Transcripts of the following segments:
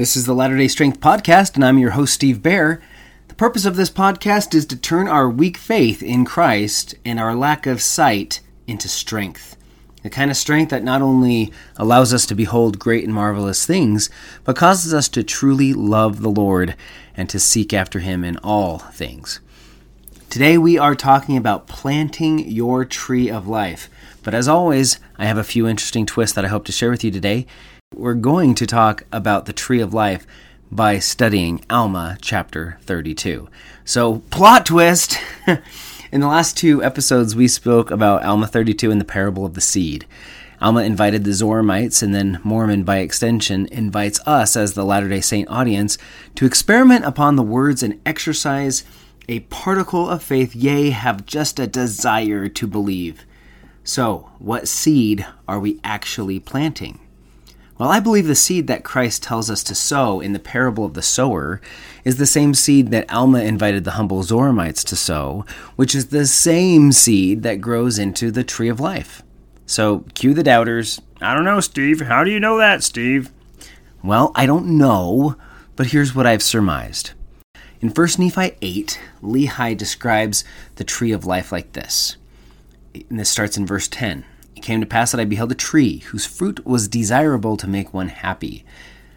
This is the Latter day Strength Podcast, and I'm your host, Steve Bear. The purpose of this podcast is to turn our weak faith in Christ and our lack of sight into strength. The kind of strength that not only allows us to behold great and marvelous things, but causes us to truly love the Lord and to seek after Him in all things. Today we are talking about planting your tree of life. But as always, I have a few interesting twists that I hope to share with you today. We're going to talk about the tree of life by studying Alma chapter 32. So, plot twist! In the last two episodes, we spoke about Alma 32 and the parable of the seed. Alma invited the Zoramites, and then Mormon, by extension, invites us as the Latter day Saint audience to experiment upon the words and exercise a particle of faith, yea, have just a desire to believe. So, what seed are we actually planting? Well, I believe the seed that Christ tells us to sow in the parable of the sower is the same seed that Alma invited the humble Zoramites to sow, which is the same seed that grows into the tree of life. So, cue the doubters. I don't know, Steve. How do you know that, Steve? Well, I don't know, but here's what I've surmised. In 1 Nephi 8, Lehi describes the tree of life like this. And this starts in verse 10. It came to pass that I beheld a tree whose fruit was desirable to make one happy.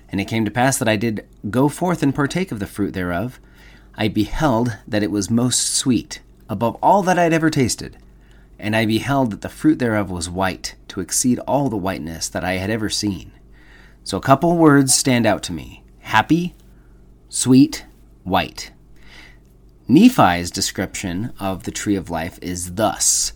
And it came to pass that I did go forth and partake of the fruit thereof. I beheld that it was most sweet, above all that I had ever tasted. And I beheld that the fruit thereof was white, to exceed all the whiteness that I had ever seen. So a couple words stand out to me happy, sweet, white. Nephi's description of the tree of life is thus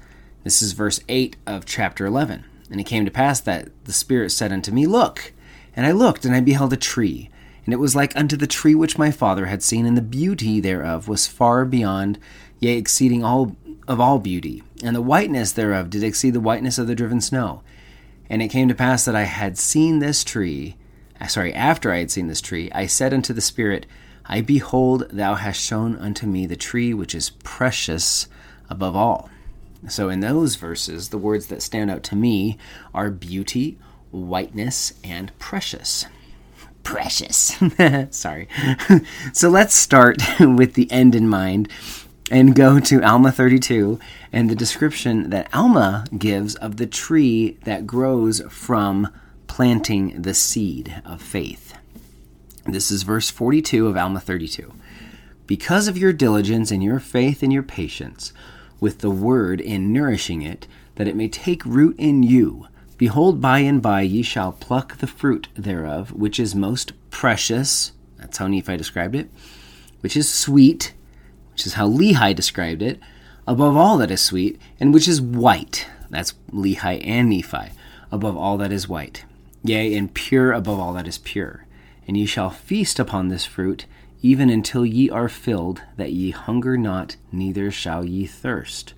this is verse 8 of chapter 11. And it came to pass that the Spirit said unto me, Look. And I looked, and I beheld a tree. And it was like unto the tree which my father had seen, and the beauty thereof was far beyond, yea, exceeding all of all beauty. And the whiteness thereof did exceed the whiteness of the driven snow. And it came to pass that I had seen this tree, uh, sorry, after I had seen this tree, I said unto the Spirit, I behold, thou hast shown unto me the tree which is precious above all. So, in those verses, the words that stand out to me are beauty, whiteness, and precious. Precious. Sorry. so, let's start with the end in mind and go to Alma 32 and the description that Alma gives of the tree that grows from planting the seed of faith. This is verse 42 of Alma 32. Because of your diligence and your faith and your patience, with the word in nourishing it, that it may take root in you. Behold, by and by ye shall pluck the fruit thereof, which is most precious. That's how Nephi described it. Which is sweet, which is how Lehi described it, above all that is sweet, and which is white. That's Lehi and Nephi, above all that is white. Yea, and pure above all that is pure. And ye shall feast upon this fruit, even until ye are filled, that ye hunger not, neither shall ye thirst.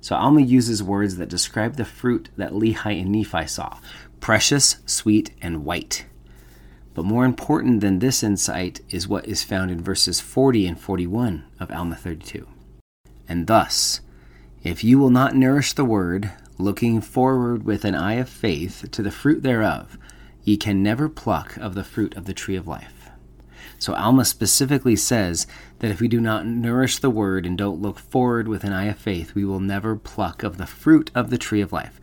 So Alma uses words that describe the fruit that Lehi and Nephi saw precious, sweet, and white. But more important than this insight is what is found in verses 40 and 41 of Alma 32. And thus, if you will not nourish the word, looking forward with an eye of faith to the fruit thereof, ye can never pluck of the fruit of the tree of life. So Alma specifically says that if we do not nourish the word and don't look forward with an eye of faith, we will never pluck of the fruit of the tree of life.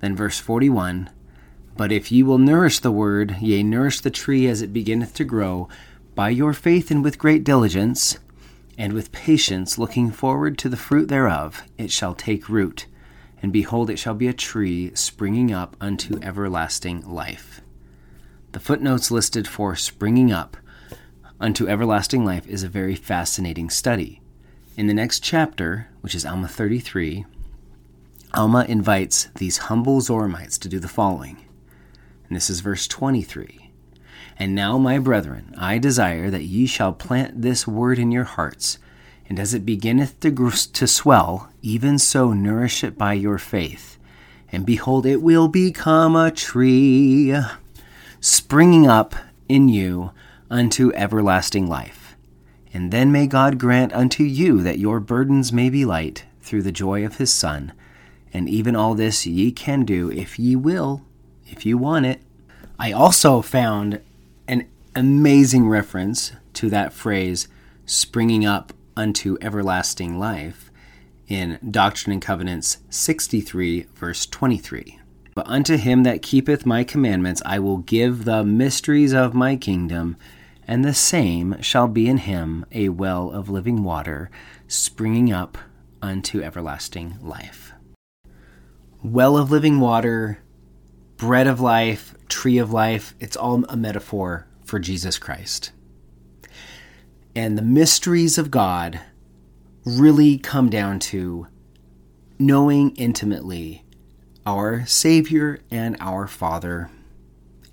Then verse 41 But if ye will nourish the word, yea, nourish the tree as it beginneth to grow, by your faith and with great diligence, and with patience, looking forward to the fruit thereof, it shall take root. And behold, it shall be a tree springing up unto everlasting life. The footnotes listed for springing up unto everlasting life is a very fascinating study. In the next chapter, which is Alma 33, Alma invites these humble Zoramites to do the following. And this is verse 23. And now, my brethren, I desire that ye shall plant this word in your hearts, and as it beginneth to, gr- to swell, even so nourish it by your faith. And behold, it will become a tree, springing up in you unto everlasting life. And then may God grant unto you that your burdens may be light through the joy of his Son. And even all this ye can do if ye will, if you want it. I also found an amazing reference to that phrase, springing up unto everlasting life, in Doctrine and Covenants 63, verse 23. But unto him that keepeth my commandments I will give the mysteries of my kingdom, and the same shall be in him a well of living water, springing up unto everlasting life. Well of living water, bread of life, tree of life, it's all a metaphor for Jesus Christ. And the mysteries of God really come down to knowing intimately our Savior and our Father,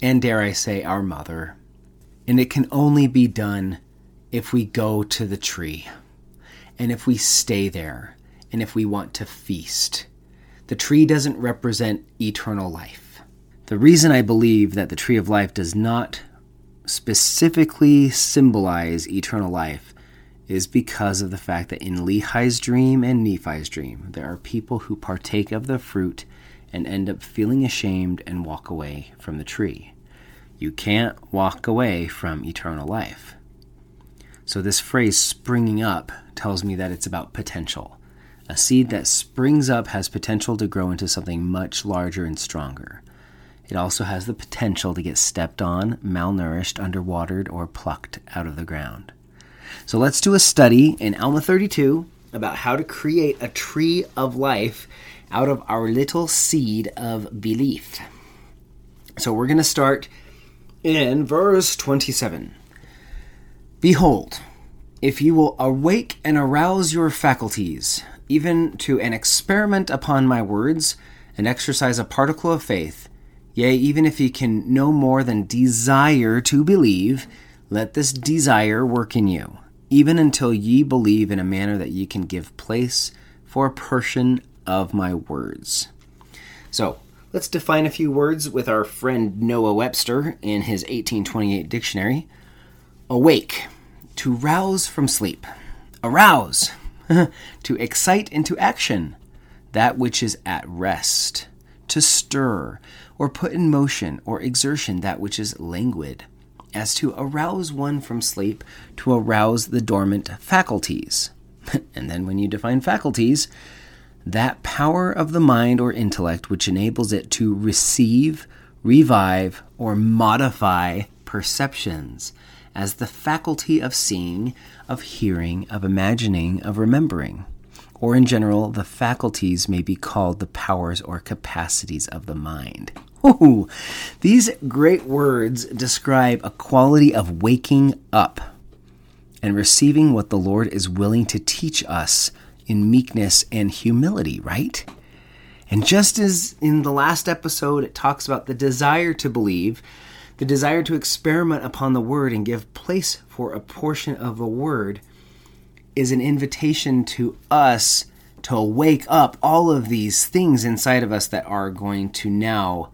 and dare I say, our Mother. And it can only be done if we go to the tree, and if we stay there, and if we want to feast. The tree doesn't represent eternal life. The reason I believe that the tree of life does not specifically symbolize eternal life is because of the fact that in Lehi's dream and Nephi's dream, there are people who partake of the fruit and end up feeling ashamed and walk away from the tree. You can't walk away from eternal life. So, this phrase springing up tells me that it's about potential. A seed that springs up has potential to grow into something much larger and stronger. It also has the potential to get stepped on, malnourished, underwatered, or plucked out of the ground. So let's do a study in Alma 32 about how to create a tree of life out of our little seed of belief. So we're going to start in verse 27. Behold, if you will awake and arouse your faculties, even to an experiment upon my words, and exercise a particle of faith, yea, even if ye can no more than desire to believe, let this desire work in you even until ye believe in a manner that ye can give place for a portion of my words. So, let's define a few words with our friend Noah Webster in his 1828 dictionary. Awake, to rouse from sleep. Arouse, to excite into action, that which is at rest. To stir, or put in motion or exertion that which is languid as to arouse one from sleep to arouse the dormant faculties. and then when you define faculties, that power of the mind or intellect which enables it to receive, revive, or modify perceptions as the faculty of seeing, of hearing, of imagining, of remembering. Or in general, the faculties may be called the powers or capacities of the mind. Ooh, these great words describe a quality of waking up and receiving what the Lord is willing to teach us in meekness and humility, right? And just as in the last episode, it talks about the desire to believe, the desire to experiment upon the word and give place for a portion of the word is an invitation to us to wake up all of these things inside of us that are going to now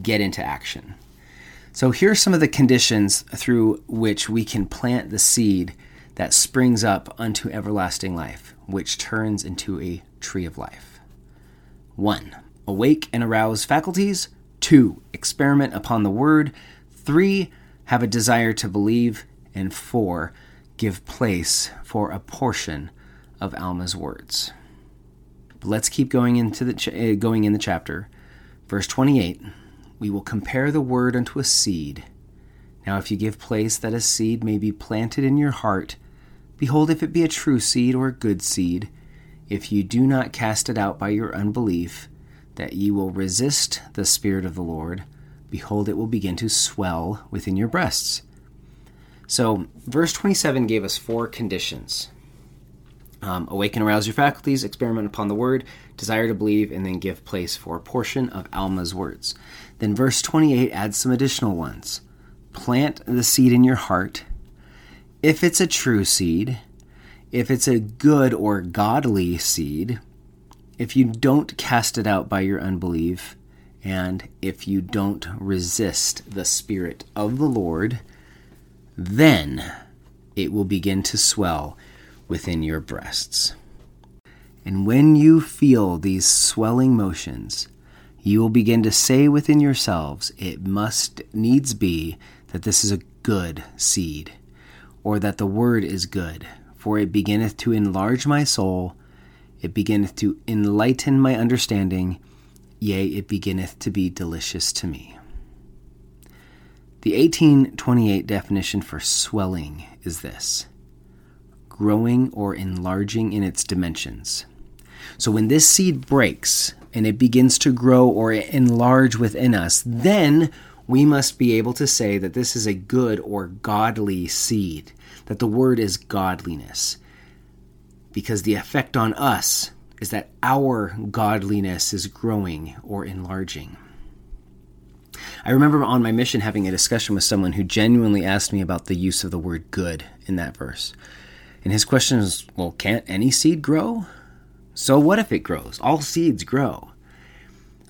get into action. So, here are some of the conditions through which we can plant the seed that springs up unto everlasting life, which turns into a tree of life. 1. Awake and arouse faculties. 2. Experiment upon the word. 3. Have a desire to believe. And 4. Give place for a portion of Alma's words. But let's keep going into the ch- uh, going in the chapter. Verse 28 we will compare the word unto a seed. Now, if you give place that a seed may be planted in your heart, behold, if it be a true seed or a good seed, if you do not cast it out by your unbelief, that ye will resist the Spirit of the Lord, behold, it will begin to swell within your breasts. So, verse 27 gave us four conditions um, awaken, arouse your faculties, experiment upon the word, desire to believe, and then give place for a portion of Alma's words. Then verse 28 adds some additional ones. Plant the seed in your heart. If it's a true seed, if it's a good or godly seed, if you don't cast it out by your unbelief, and if you don't resist the Spirit of the Lord, then it will begin to swell within your breasts. And when you feel these swelling motions, you will begin to say within yourselves, It must needs be that this is a good seed, or that the word is good, for it beginneth to enlarge my soul, it beginneth to enlighten my understanding, yea, it beginneth to be delicious to me. The 1828 definition for swelling is this growing or enlarging in its dimensions. So when this seed breaks and it begins to grow or enlarge within us, then we must be able to say that this is a good or godly seed, that the word is godliness. Because the effect on us is that our godliness is growing or enlarging. I remember on my mission having a discussion with someone who genuinely asked me about the use of the word good in that verse. And his question is, well, can't any seed grow? So what if it grows? All seeds grow.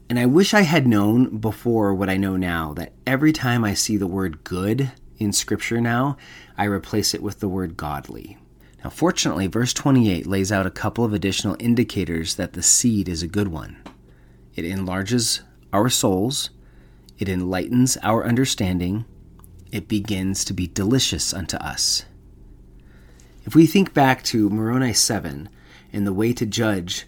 And I wish I had known before what I know now that every time I see the word good in Scripture now, I replace it with the word godly. Now, fortunately, verse 28 lays out a couple of additional indicators that the seed is a good one. It enlarges our souls, it enlightens our understanding, it begins to be delicious unto us. If we think back to Moroni 7 and the way to judge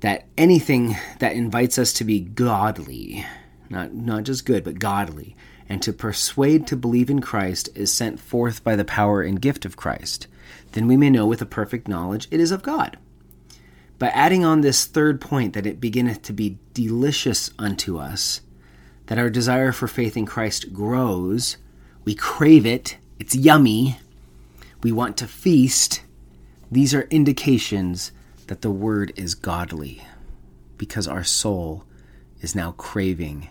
that anything that invites us to be godly, not, not just good, but godly, and to persuade to believe in Christ is sent forth by the power and gift of Christ, then we may know with a perfect knowledge it is of God. By adding on this third point that it beginneth to be delicious unto us, that our desire for faith in Christ grows, we crave it, it's yummy, we want to feast, these are indications that the word is godly because our soul is now craving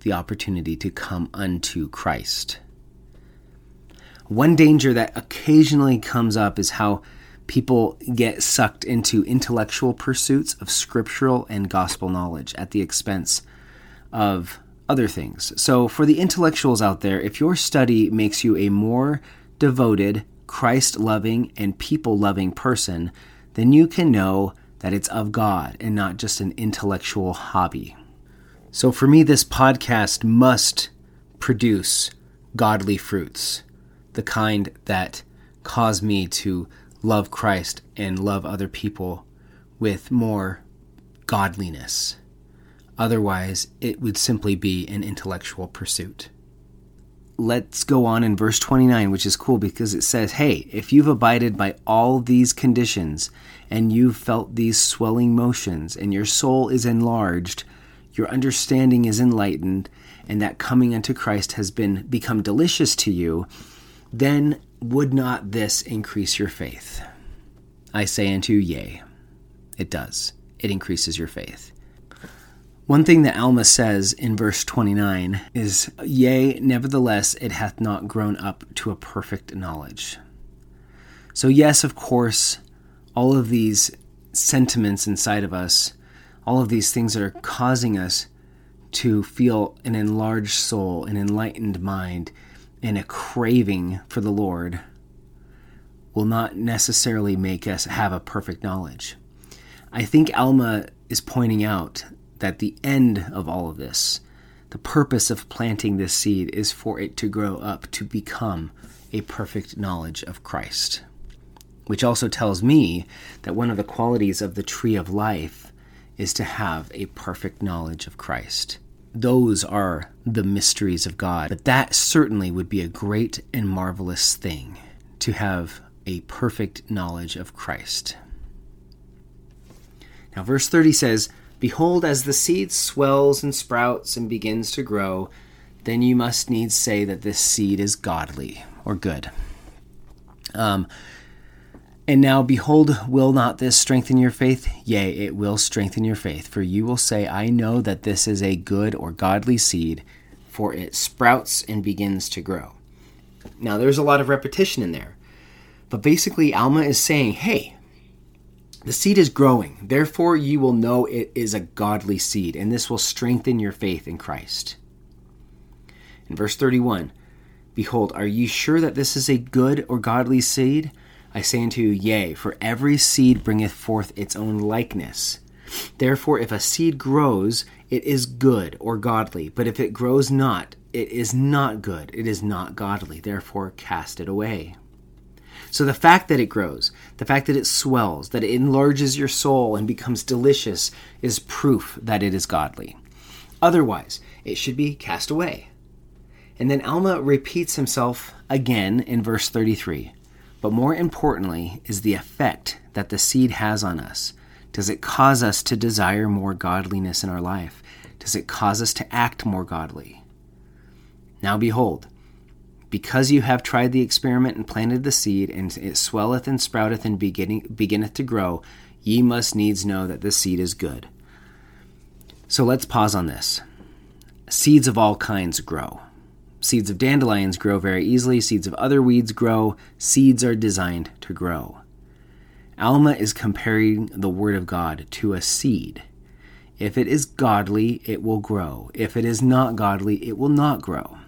the opportunity to come unto Christ. One danger that occasionally comes up is how people get sucked into intellectual pursuits of scriptural and gospel knowledge at the expense of other things. So, for the intellectuals out there, if your study makes you a more devoted, Christ loving, and people loving person, then you can know that it's of God and not just an intellectual hobby. So, for me, this podcast must produce godly fruits, the kind that cause me to love Christ and love other people with more godliness. Otherwise, it would simply be an intellectual pursuit. Let's go on in verse 29, which is cool because it says, Hey, if you've abided by all these conditions, and you've felt these swelling motions, and your soul is enlarged, your understanding is enlightened, and that coming unto Christ has been become delicious to you, then would not this increase your faith? I say unto you, yea, it does. It increases your faith. One thing that Alma says in verse 29 is, Yea, nevertheless, it hath not grown up to a perfect knowledge. So, yes, of course, all of these sentiments inside of us, all of these things that are causing us to feel an enlarged soul, an enlightened mind, and a craving for the Lord, will not necessarily make us have a perfect knowledge. I think Alma is pointing out that the end of all of this, the purpose of planting this seed, is for it to grow up to become a perfect knowledge of Christ. Which also tells me that one of the qualities of the tree of life is to have a perfect knowledge of Christ. Those are the mysteries of God. But that certainly would be a great and marvelous thing to have a perfect knowledge of Christ. Now, verse 30 says, Behold, as the seed swells and sprouts and begins to grow, then you must needs say that this seed is godly or good. Um, and now, behold, will not this strengthen your faith? Yea, it will strengthen your faith, for you will say, I know that this is a good or godly seed, for it sprouts and begins to grow. Now, there's a lot of repetition in there, but basically, Alma is saying, hey, the seed is growing, therefore you will know it is a godly seed, and this will strengthen your faith in Christ. In verse 31, Behold, are ye sure that this is a good or godly seed? I say unto you, Yea, for every seed bringeth forth its own likeness. Therefore, if a seed grows, it is good or godly. But if it grows not, it is not good, it is not godly. Therefore, cast it away. So the fact that it grows, the fact that it swells, that it enlarges your soul and becomes delicious is proof that it is godly. Otherwise, it should be cast away. And then Alma repeats himself again in verse 33. But more importantly is the effect that the seed has on us. Does it cause us to desire more godliness in our life? Does it cause us to act more godly? Now behold, because you have tried the experiment and planted the seed, and it swelleth and sprouteth and beginning, beginneth to grow, ye must needs know that the seed is good. So let's pause on this. Seeds of all kinds grow. Seeds of dandelions grow very easily, seeds of other weeds grow. Seeds are designed to grow. Alma is comparing the Word of God to a seed. If it is godly, it will grow. If it is not godly, it will not grow.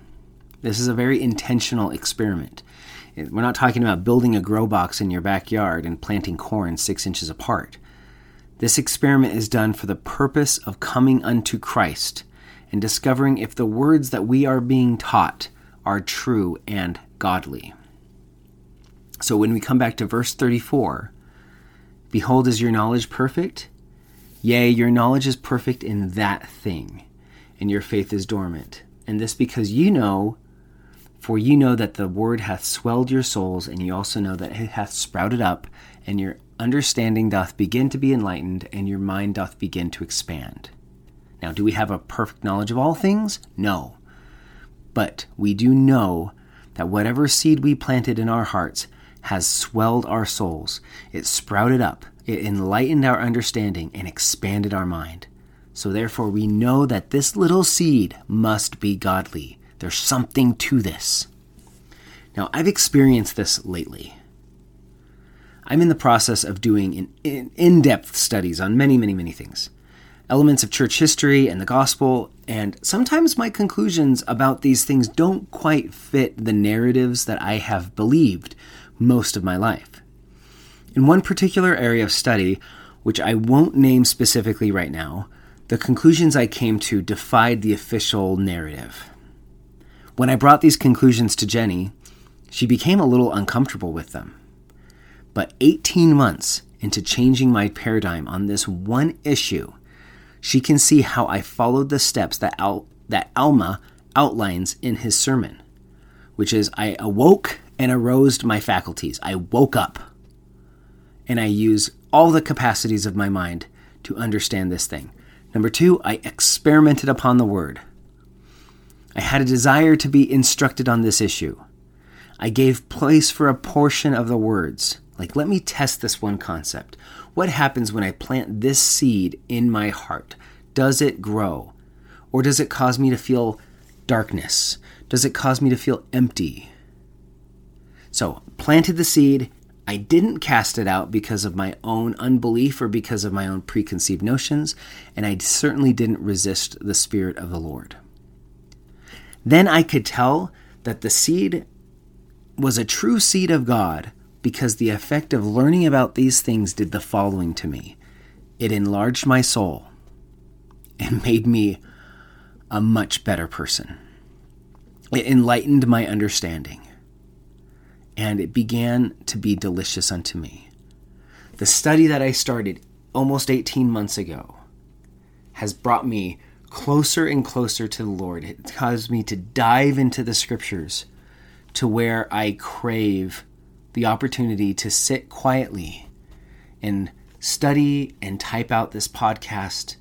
This is a very intentional experiment. We're not talking about building a grow box in your backyard and planting corn six inches apart. This experiment is done for the purpose of coming unto Christ and discovering if the words that we are being taught are true and godly. So when we come back to verse 34, Behold, is your knowledge perfect? Yea, your knowledge is perfect in that thing, and your faith is dormant. And this because you know for you know that the word hath swelled your souls, and you also know that it hath sprouted up, and your understanding doth begin to be enlightened, and your mind doth begin to expand. Now, do we have a perfect knowledge of all things? No. But we do know that whatever seed we planted in our hearts has swelled our souls. It sprouted up, it enlightened our understanding, and expanded our mind. So therefore, we know that this little seed must be godly. There's something to this. Now, I've experienced this lately. I'm in the process of doing in depth studies on many, many, many things elements of church history and the gospel, and sometimes my conclusions about these things don't quite fit the narratives that I have believed most of my life. In one particular area of study, which I won't name specifically right now, the conclusions I came to defied the official narrative. When I brought these conclusions to Jenny, she became a little uncomfortable with them. But 18 months into changing my paradigm on this one issue, she can see how I followed the steps that, Al- that Alma outlines in his sermon, which is I awoke and arose my faculties. I woke up and I use all the capacities of my mind to understand this thing. Number two, I experimented upon the word. I had a desire to be instructed on this issue. I gave place for a portion of the words. Like, let me test this one concept. What happens when I plant this seed in my heart? Does it grow? Or does it cause me to feel darkness? Does it cause me to feel empty? So, planted the seed. I didn't cast it out because of my own unbelief or because of my own preconceived notions, and I certainly didn't resist the Spirit of the Lord. Then I could tell that the seed was a true seed of God because the effect of learning about these things did the following to me it enlarged my soul and made me a much better person. It enlightened my understanding, and it began to be delicious unto me. The study that I started almost 18 months ago has brought me closer and closer to the Lord. It caused me to dive into the scriptures to where I crave the opportunity to sit quietly and study and type out this podcast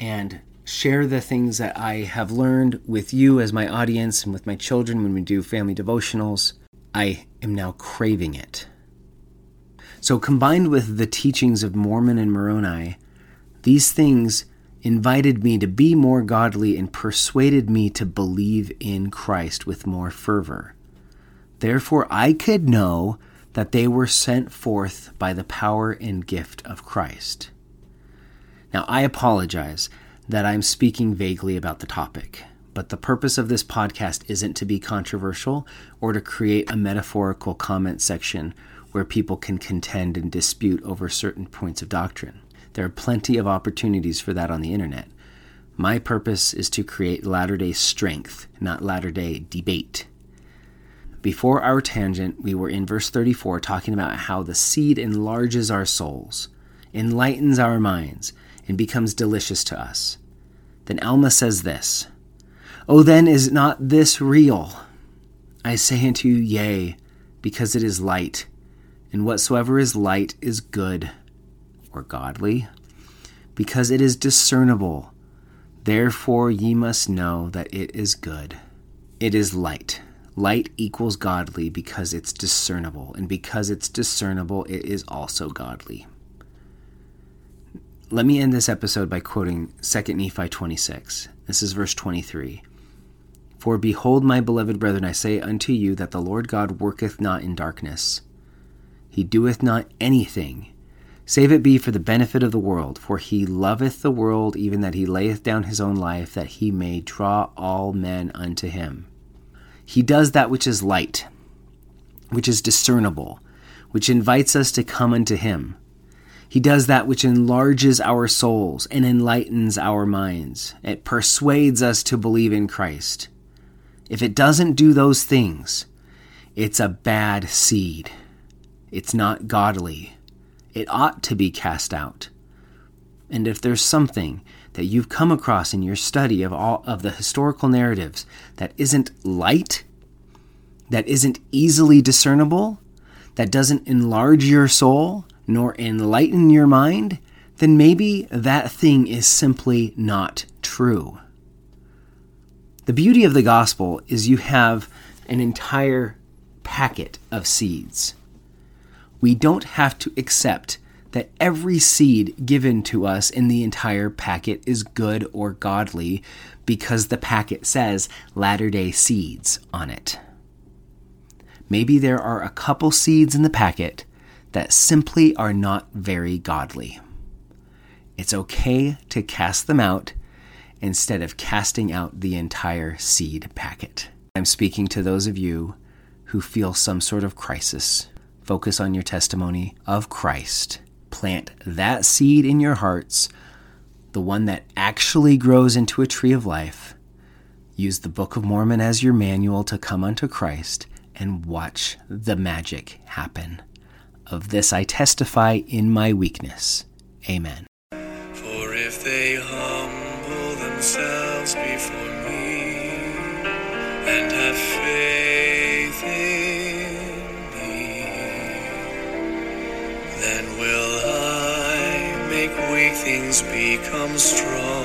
and share the things that I have learned with you as my audience and with my children when we do family devotionals. I am now craving it. So, combined with the teachings of Mormon and Moroni, these things invited me to be more godly and persuaded me to believe in Christ with more fervor. Therefore, I could know that they were sent forth by the power and gift of Christ. Now, I apologize that I'm speaking vaguely about the topic, but the purpose of this podcast isn't to be controversial or to create a metaphorical comment section where people can contend and dispute over certain points of doctrine. There are plenty of opportunities for that on the internet. My purpose is to create latter day strength, not latter day debate. Before our tangent, we were in verse 34 talking about how the seed enlarges our souls, enlightens our minds, and becomes delicious to us. Then Alma says this Oh, then is not this real? I say unto you, Yea, because it is light, and whatsoever is light is good, or godly, because it is discernible. Therefore ye must know that it is good. It is light. Light equals godly because it's discernible, and because it's discernible, it is also godly. Let me end this episode by quoting 2 Nephi 26. This is verse 23. For behold, my beloved brethren, I say unto you that the Lord God worketh not in darkness. He doeth not anything, save it be for the benefit of the world. For he loveth the world, even that he layeth down his own life, that he may draw all men unto him. He does that which is light, which is discernible, which invites us to come unto him. He does that which enlarges our souls and enlightens our minds. It persuades us to believe in Christ. If it doesn't do those things, it's a bad seed. It's not godly. It ought to be cast out. And if there's something that you've come across in your study of all of the historical narratives that isn't light, that isn't easily discernible, that doesn't enlarge your soul nor enlighten your mind, then maybe that thing is simply not true. The beauty of the gospel is you have an entire packet of seeds. We don't have to accept that every seed given to us in the entire packet is good or godly because the packet says latter day seeds on it. Maybe there are a couple seeds in the packet that simply are not very godly. It's okay to cast them out instead of casting out the entire seed packet. I'm speaking to those of you who feel some sort of crisis. Focus on your testimony of Christ. Plant that seed in your hearts, the one that actually grows into a tree of life. Use the Book of Mormon as your manual to come unto Christ and watch the magic happen. Of this I testify in my weakness. Amen. For if they humble things become strong